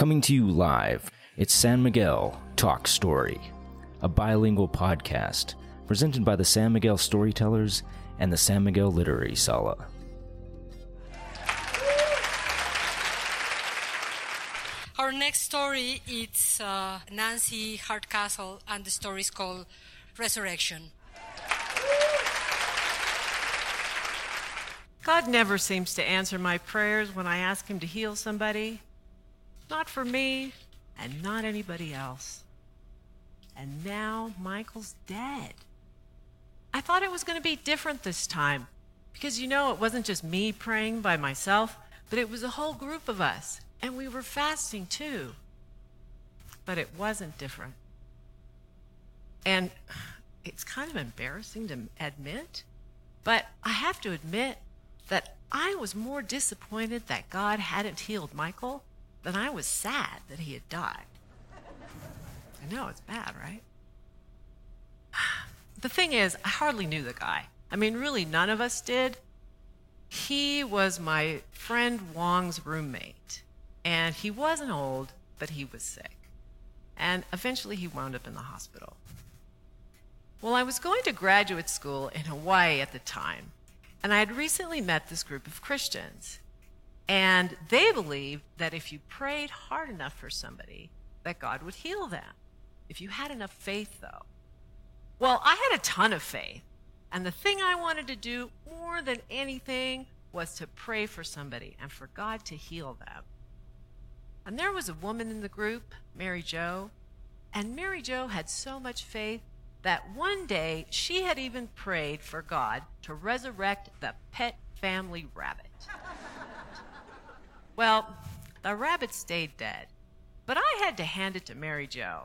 Coming to you live, it's San Miguel Talk Story, a bilingual podcast presented by the San Miguel Storytellers and the San Miguel Literary Sala. Our next story is uh, Nancy Hardcastle, and the story is called Resurrection. God never seems to answer my prayers when I ask Him to heal somebody. Not for me, and not anybody else. And now Michael's dead. I thought it was going to be different this time because you know, it wasn't just me praying by myself, but it was a whole group of us, and we were fasting too. But it wasn't different. And it's kind of embarrassing to admit, but I have to admit that I was more disappointed that God hadn't healed Michael than I was sad that he had died. I know, it's bad, right? The thing is, I hardly knew the guy. I mean, really, none of us did. He was my friend Wong's roommate, and he wasn't old, but he was sick. And eventually he wound up in the hospital. Well, I was going to graduate school in Hawaii at the time, and I had recently met this group of Christians. And they believed that if you prayed hard enough for somebody, that God would heal them. If you had enough faith, though. Well, I had a ton of faith. And the thing I wanted to do more than anything was to pray for somebody and for God to heal them. And there was a woman in the group, Mary Jo, and Mary Jo had so much faith that one day she had even prayed for God to resurrect the pet family rabbit. well, the rabbit stayed dead, but I had to hand it to Mary Jo.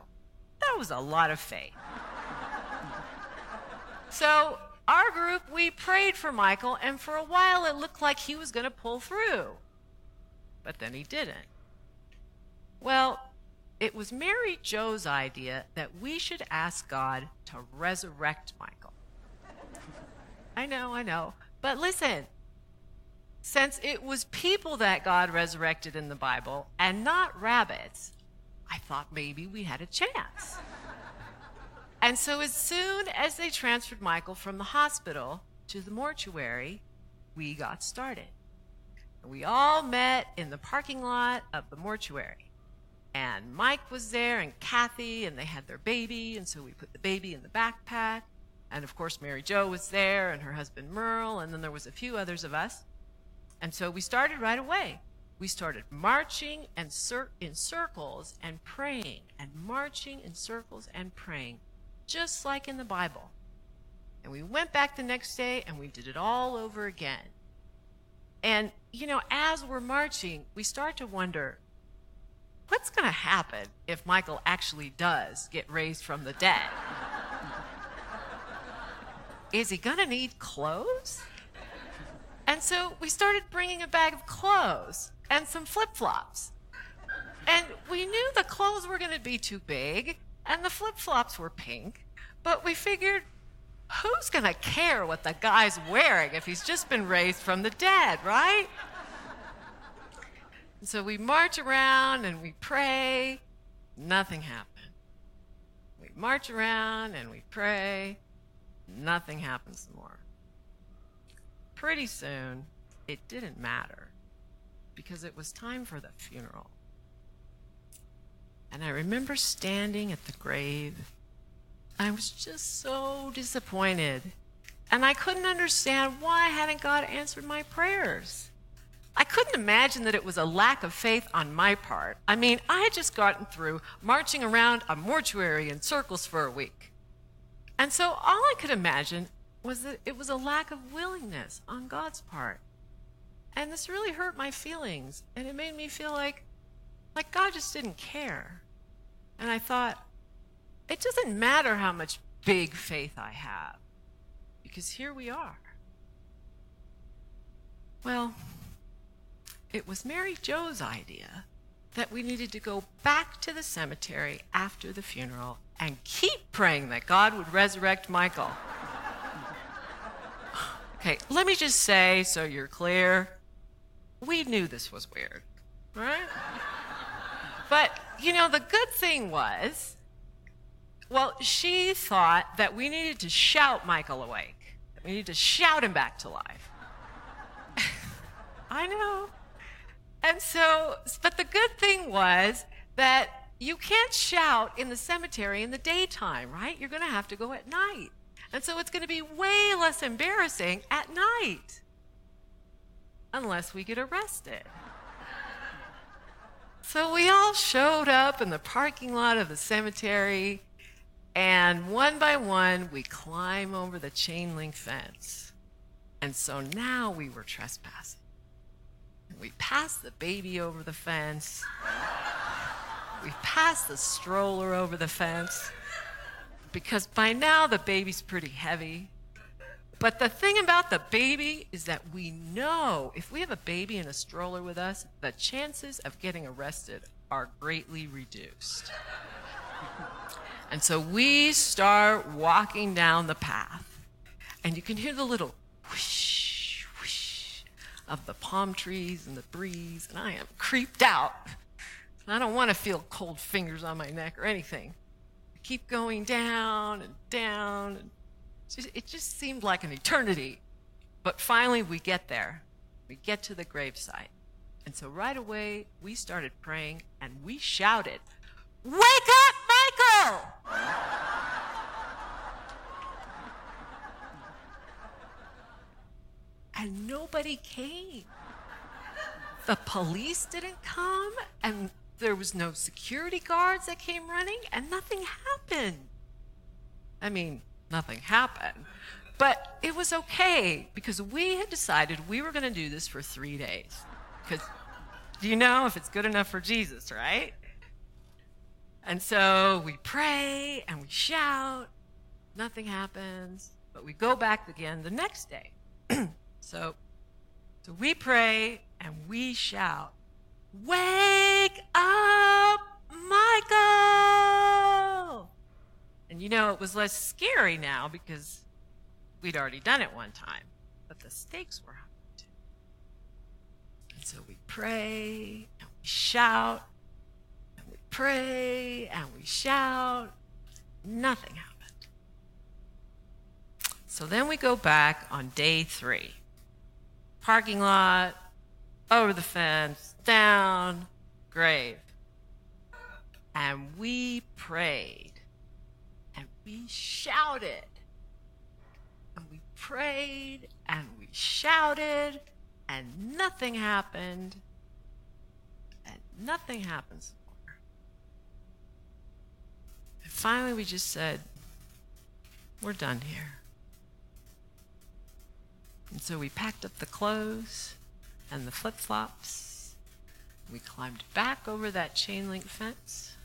That was a lot of faith. So, our group, we prayed for Michael, and for a while it looked like he was going to pull through. But then he didn't. Well, it was Mary Jo's idea that we should ask God to resurrect Michael. I know, I know. But listen, since it was people that God resurrected in the Bible and not rabbits, I thought maybe we had a chance. And so, as soon as they transferred Michael from the hospital to the mortuary, we got started. We all met in the parking lot of the mortuary. And Mike was there, and Kathy, and they had their baby, and so we put the baby in the backpack. And of course, Mary Jo was there, and her husband Merle, and then there was a few others of us. And so we started right away. We started marching and cir- in circles and praying, and marching in circles and praying just like in the Bible. And we went back the next day and we did it all over again. And, you know, as we're marching, we start to wonder what's going to happen if Michael actually does get raised from the dead? Is he going to need clothes? And so we started bringing a bag of clothes and some flip flops. And we knew the clothes were going to be too big and the flip flops were pink, but we figured who's going to care what the guy's wearing if he's just been raised from the dead, right? So we march around and we pray, nothing happened. We march around and we pray, nothing happens more. Pretty soon, it didn't matter because it was time for the funeral. And I remember standing at the grave. I was just so disappointed. And I couldn't understand why hadn't God answered my prayers. I couldn't imagine that it was a lack of faith on my part. I mean, I had just gotten through marching around a mortuary in circles for a week. And so all I could imagine was that it was a lack of willingness on God's part. And this really hurt my feelings. And it made me feel like, like God just didn't care. And I thought, it doesn't matter how much big faith I have, because here we are. Well, it was Mary Jo's idea that we needed to go back to the cemetery after the funeral and keep praying that God would resurrect Michael. Okay, let me just say so you're clear we knew this was weird, right? But, you know, the good thing was, well, she thought that we needed to shout Michael awake. We needed to shout him back to life. I know. And so, but the good thing was that you can't shout in the cemetery in the daytime, right? You're going to have to go at night. And so it's going to be way less embarrassing at night. Unless we get arrested. So we all showed up in the parking lot of the cemetery, and one by one, we climb over the chain link fence. And so now we were trespassing. We passed the baby over the fence. We passed the stroller over the fence. Because by now the baby's pretty heavy. But the thing about the baby is that we know if we have a baby in a stroller with us, the chances of getting arrested are greatly reduced. and so we start walking down the path, and you can hear the little whoosh, whoosh of the palm trees and the breeze, and I am creeped out. I don't want to feel cold fingers on my neck or anything. Keep going down and down and it just seemed like an eternity. But finally, we get there. We get to the gravesite. And so right away, we started praying and we shouted, Wake up, Michael! and nobody came. The police didn't come, and there was no security guards that came running, and nothing happened. I mean, nothing happened. But it was okay because we had decided we were going to do this for three days. Because do you know if it's good enough for Jesus, right? And so we pray and we shout, nothing happens, but we go back again the next day. so, so we pray and we shout, Wake up, Michael! And you know, it was less scary now because we'd already done it one time, but the stakes were high. And so we pray and we shout and we pray and we shout. Nothing happened. So then we go back on day three. Parking lot, over the fence, down, grave. And we prayed and we shouted and we prayed and we shouted and nothing happened and nothing happens. And finally we just said, we're done here. And so we packed up the clothes and the flip flops. We climbed back over that chain link fence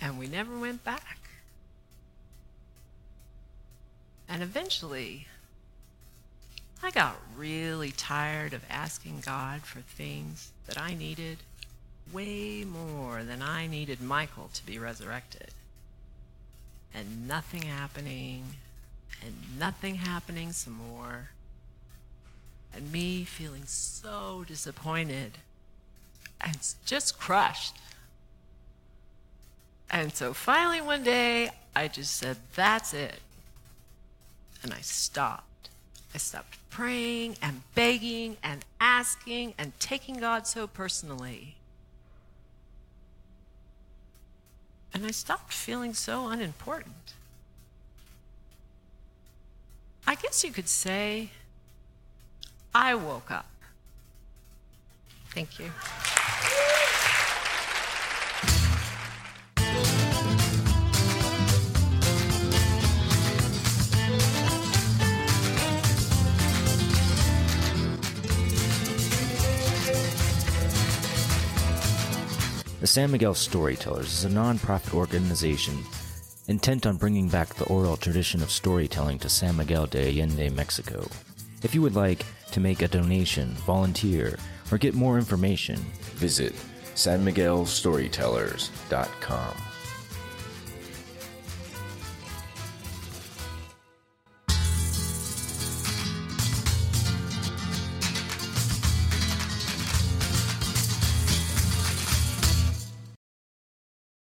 and we never went back. And eventually, I got really tired of asking God for things that I needed way more than I needed Michael to be resurrected. And nothing happening, and nothing happening some more. And me feeling so disappointed and just crushed. And so finally one day, I just said, That's it. And I stopped. I stopped praying and begging and asking and taking God so personally. And I stopped feeling so unimportant. I guess you could say I woke up. Thank you. The San Miguel Storytellers is a nonprofit organization intent on bringing back the oral tradition of storytelling to San Miguel de Allende, Mexico. If you would like to make a donation, volunteer, or get more information, visit sanmiguelstorytellers.com.